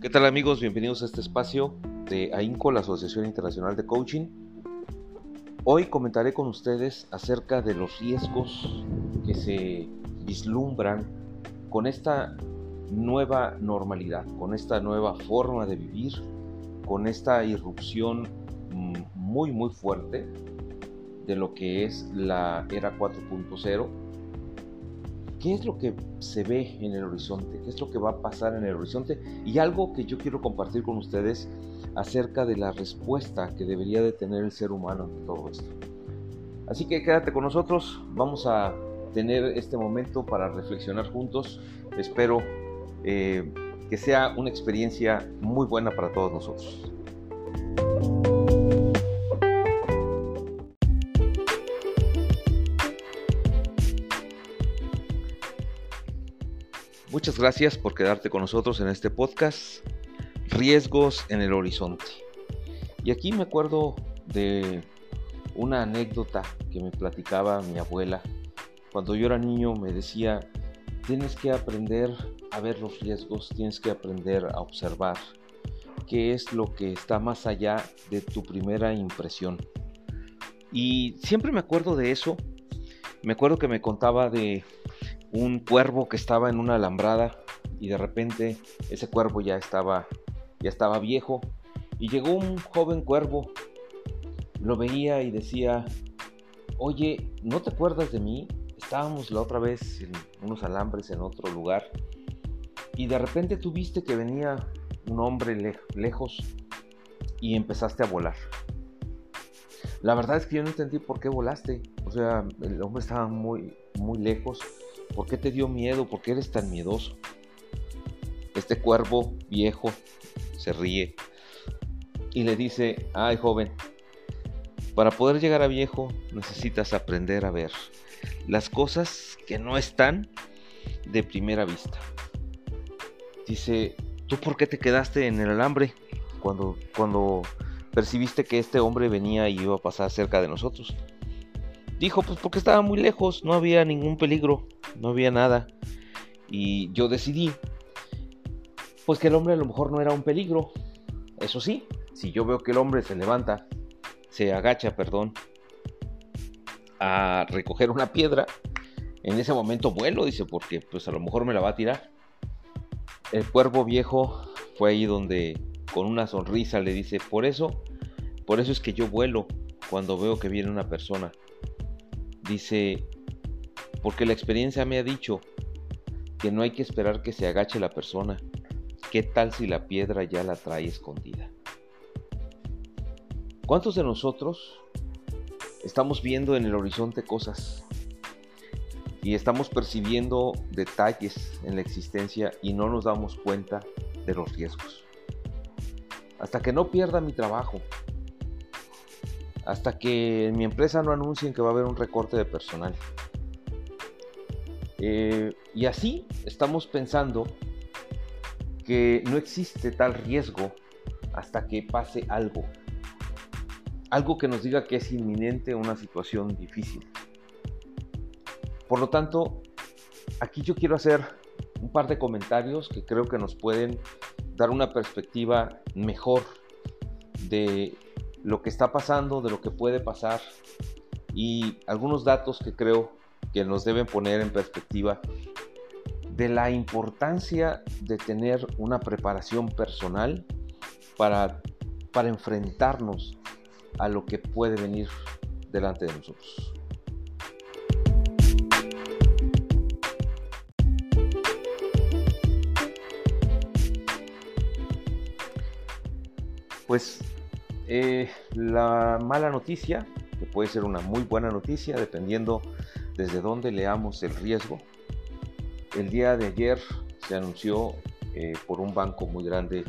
¿Qué tal amigos? Bienvenidos a este espacio de AINCO, la Asociación Internacional de Coaching. Hoy comentaré con ustedes acerca de los riesgos que se vislumbran con esta nueva normalidad, con esta nueva forma de vivir, con esta irrupción mm, muy muy fuerte de lo que es la era 4.0 qué es lo que se ve en el horizonte, qué es lo que va a pasar en el horizonte y algo que yo quiero compartir con ustedes acerca de la respuesta que debería de tener el ser humano ante todo esto. Así que quédate con nosotros, vamos a tener este momento para reflexionar juntos. Espero eh, que sea una experiencia muy buena para todos nosotros. Muchas gracias por quedarte con nosotros en este podcast, Riesgos en el Horizonte. Y aquí me acuerdo de una anécdota que me platicaba mi abuela. Cuando yo era niño me decía, tienes que aprender a ver los riesgos, tienes que aprender a observar qué es lo que está más allá de tu primera impresión. Y siempre me acuerdo de eso. Me acuerdo que me contaba de un cuervo que estaba en una alambrada y de repente ese cuervo ya estaba ya estaba viejo. Y llegó un joven cuervo lo veía y decía oye no te acuerdas de mí estábamos la otra vez en unos alambres en otro lugar y de repente tú viste que venía un hombre lejos y empezaste a volar la verdad es que yo no entendí por qué volaste. O sea el hombre estaba muy muy lejos ¿Por qué te dio miedo? ¿Por qué eres tan miedoso? Este cuervo viejo se ríe y le dice, ay joven, para poder llegar a viejo necesitas aprender a ver las cosas que no están de primera vista. Dice, ¿tú por qué te quedaste en el alambre cuando, cuando percibiste que este hombre venía y iba a pasar cerca de nosotros? Dijo, pues porque estaba muy lejos, no había ningún peligro no había nada. Y yo decidí, pues que el hombre a lo mejor no era un peligro. Eso sí, si yo veo que el hombre se levanta, se agacha, perdón, a recoger una piedra, en ese momento vuelo, dice, porque pues a lo mejor me la va a tirar. El cuervo viejo fue ahí donde con una sonrisa le dice, por eso, por eso es que yo vuelo cuando veo que viene una persona. Dice, porque la experiencia me ha dicho que no hay que esperar que se agache la persona. ¿Qué tal si la piedra ya la trae escondida? ¿Cuántos de nosotros estamos viendo en el horizonte cosas y estamos percibiendo detalles en la existencia y no nos damos cuenta de los riesgos? Hasta que no pierda mi trabajo, hasta que en mi empresa no anuncien que va a haber un recorte de personal, eh, y así estamos pensando que no existe tal riesgo hasta que pase algo. Algo que nos diga que es inminente una situación difícil. Por lo tanto, aquí yo quiero hacer un par de comentarios que creo que nos pueden dar una perspectiva mejor de lo que está pasando, de lo que puede pasar y algunos datos que creo que nos deben poner en perspectiva de la importancia de tener una preparación personal para, para enfrentarnos a lo que puede venir delante de nosotros. Pues eh, la mala noticia, que puede ser una muy buena noticia dependiendo desde dónde leamos el riesgo. El día de ayer se anunció eh, por un banco muy grande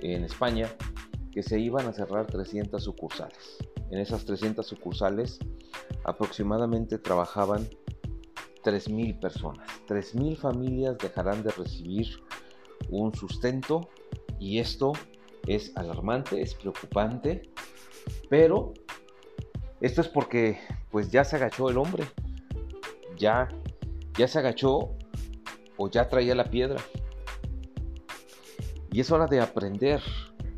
en España que se iban a cerrar 300 sucursales. En esas 300 sucursales aproximadamente trabajaban 3.000 personas. 3.000 familias dejarán de recibir un sustento y esto es alarmante, es preocupante, pero esto es porque pues ya se agachó el hombre, ya, ya se agachó o ya traía la piedra. Y es hora de aprender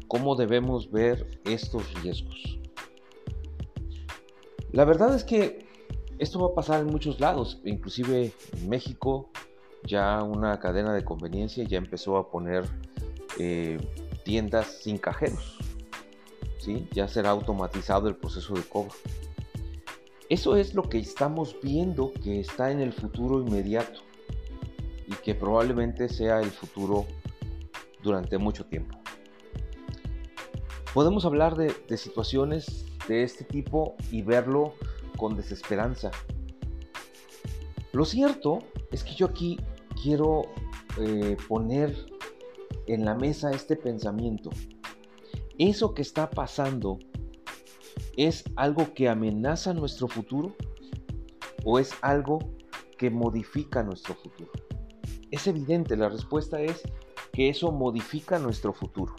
cómo debemos ver estos riesgos. La verdad es que esto va a pasar en muchos lados, inclusive en México ya una cadena de conveniencia ya empezó a poner eh, tiendas sin cajeros. ¿sí? Ya será automatizado el proceso de cobro. Eso es lo que estamos viendo que está en el futuro inmediato y que probablemente sea el futuro durante mucho tiempo. Podemos hablar de, situaciones de este tipo y verlo con desesperanza. Lo cierto es que yo aquí quiero eh, poner en la mesa este pensamiento. Eso que está pasando es algo que amenaza nuestro futuro o es algo que modifica nuestro futuro. Es evidente, la respuesta es que eso modifica nuestro futuro.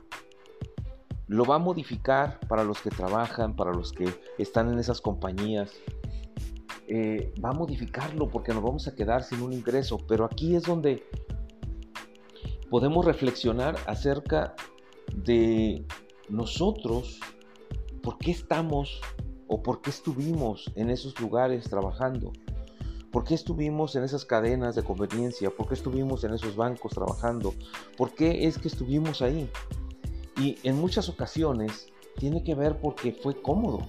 Lo va a modificar para los que trabajan, para los que están en esas compañías. Eh, va a modificarlo porque nos vamos a quedar sin un ingreso. Pero aquí es donde podemos reflexionar acerca de nosotros, por qué estamos o por qué estuvimos en esos lugares trabajando. ¿Por qué estuvimos en esas cadenas de conveniencia? ¿Por qué estuvimos en esos bancos trabajando? ¿Por qué es que estuvimos ahí? Y en muchas ocasiones tiene que ver porque fue cómodo.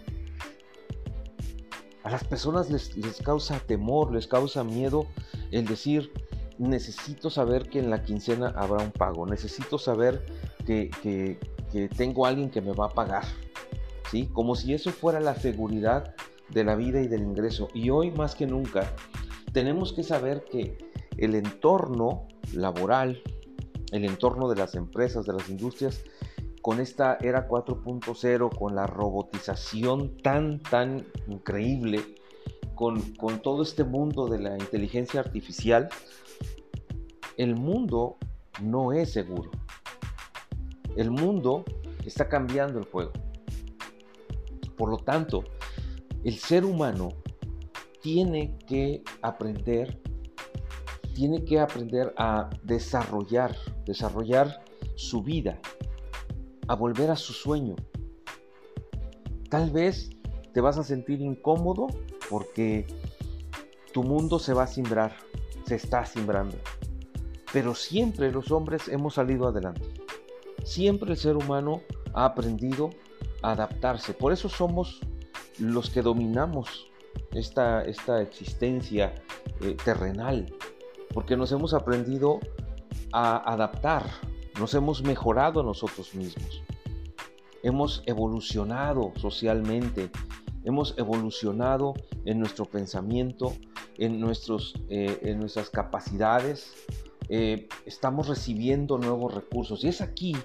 A las personas les, causa temor, les causa miedo el decir, necesito saber que en la quincena habrá un pago, necesito saber que, que tengo alguien que me va a pagar. ¿Sí? Como si eso fuera la seguridad de la vida y del ingreso. Y hoy más que nunca tenemos que saber que el entorno laboral, el entorno de las empresas, de las industrias, con esta era 4.0, con la robotización tan, tan increíble, con, con todo este mundo de la inteligencia artificial, el mundo no es seguro. El mundo está cambiando el juego. Por lo tanto, el ser humano tiene que aprender, tiene que aprender a desarrollar, desarrollar su vida, a volver a su sueño. Tal vez te vas a sentir incómodo porque tu mundo se va a simbrar, se está simbrando. Pero siempre los hombres hemos salido adelante. Siempre el ser humano ha aprendido a adaptarse. Por eso somos los que dominamos esta, esta existencia eh, terrenal, porque nos hemos aprendido a adaptar, nos hemos mejorado nosotros mismos, hemos evolucionado socialmente, hemos evolucionado en nuestro pensamiento, en, nuestros, eh, en nuestras capacidades, eh, estamos recibiendo nuevos recursos y es aquí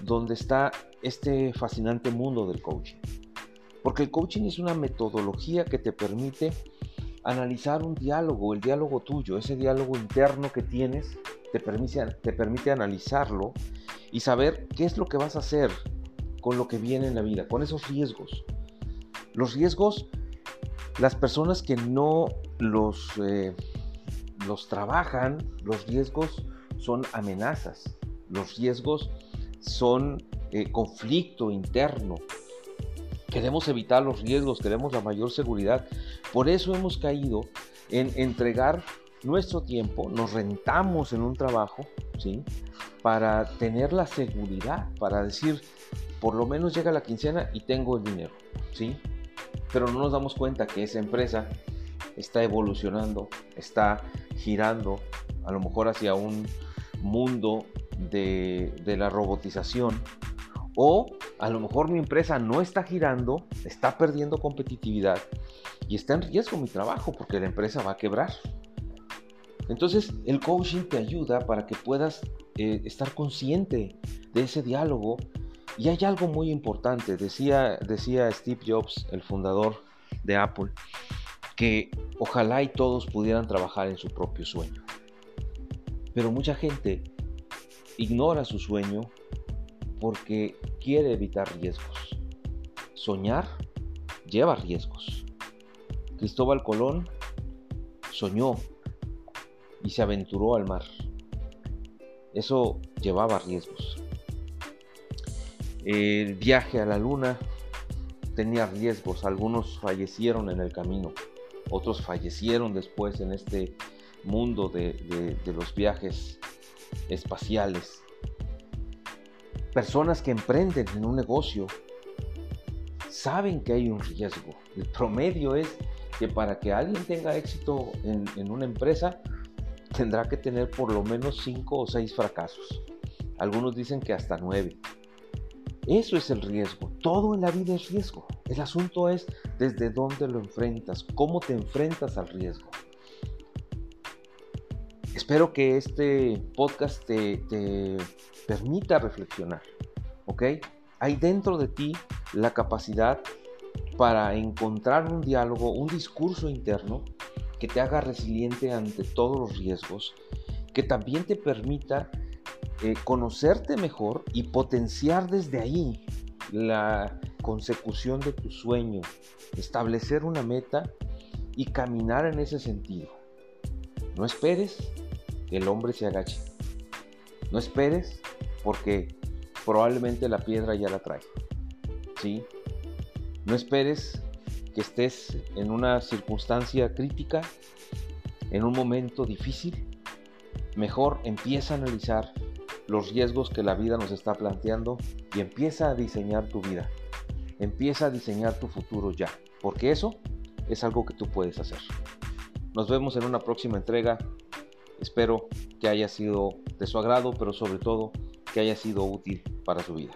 donde está este fascinante mundo del coaching. Porque el coaching es una metodología que te permite analizar un diálogo, el diálogo tuyo, ese diálogo interno que tienes, te permite, te permite analizarlo y saber qué es lo que vas a hacer con lo que viene en la vida, con esos riesgos. Los riesgos, las personas que no los, eh, los trabajan, los riesgos son amenazas, los riesgos son eh, conflicto interno, Queremos evitar los riesgos, queremos la mayor seguridad. Por eso hemos caído en entregar nuestro tiempo, nos rentamos en un trabajo, ¿sí? Para tener la seguridad, para decir, por lo menos llega la quincena y tengo el dinero, ¿sí? Pero no nos damos cuenta que esa empresa está evolucionando, está girando, a lo mejor hacia un mundo de, la robotización, o a lo mejor mi empresa no está girando, está perdiendo competitividad y está en riesgo mi trabajo porque la empresa va a quebrar. Entonces el coaching te ayuda para que puedas eh, estar consciente de ese diálogo. Y hay algo muy importante, decía, decía Steve Jobs, el fundador de Apple, que ojalá y todos pudieran trabajar en su propio sueño. Pero mucha gente ignora su sueño porque quiere evitar riesgos. Soñar lleva riesgos. Cristóbal Colón soñó y se aventuró al mar. Eso llevaba riesgos. El viaje a la luna tenía riesgos, algunos fallecieron en el camino, otros fallecieron después en este mundo de, los viajes espaciales. Personas que emprenden en un negocio saben que hay un riesgo. El promedio es que para que alguien tenga éxito en, en una empresa, tendrá que tener por lo menos 5 o 6 fracasos. Algunos dicen que hasta 9. Eso es el riesgo. Todo en la vida es riesgo. El asunto es desde dónde lo enfrentas, cómo te enfrentas al riesgo. Espero que este podcast te, permita reflexionar, ¿ok? Hay dentro de ti la capacidad para encontrar un diálogo, un discurso interno que te haga resiliente ante todos los riesgos, que también te permita eh, conocerte mejor y potenciar desde ahí la consecución de tu sueño, establecer una meta y caminar en ese sentido. No esperes que el hombre se agache. No esperes porque probablemente la piedra ya la trae. ¿Sí? No esperes que estés en una circunstancia crítica, en un momento difícil. Mejor empieza a analizar los riesgos que la vida nos está planteando y empieza a diseñar tu vida. Empieza a diseñar tu futuro ya, porque eso es algo que tú puedes hacer. Nos vemos en una próxima entrega. Espero que haya sido de su agrado, pero sobre todo que haya sido útil para su vida.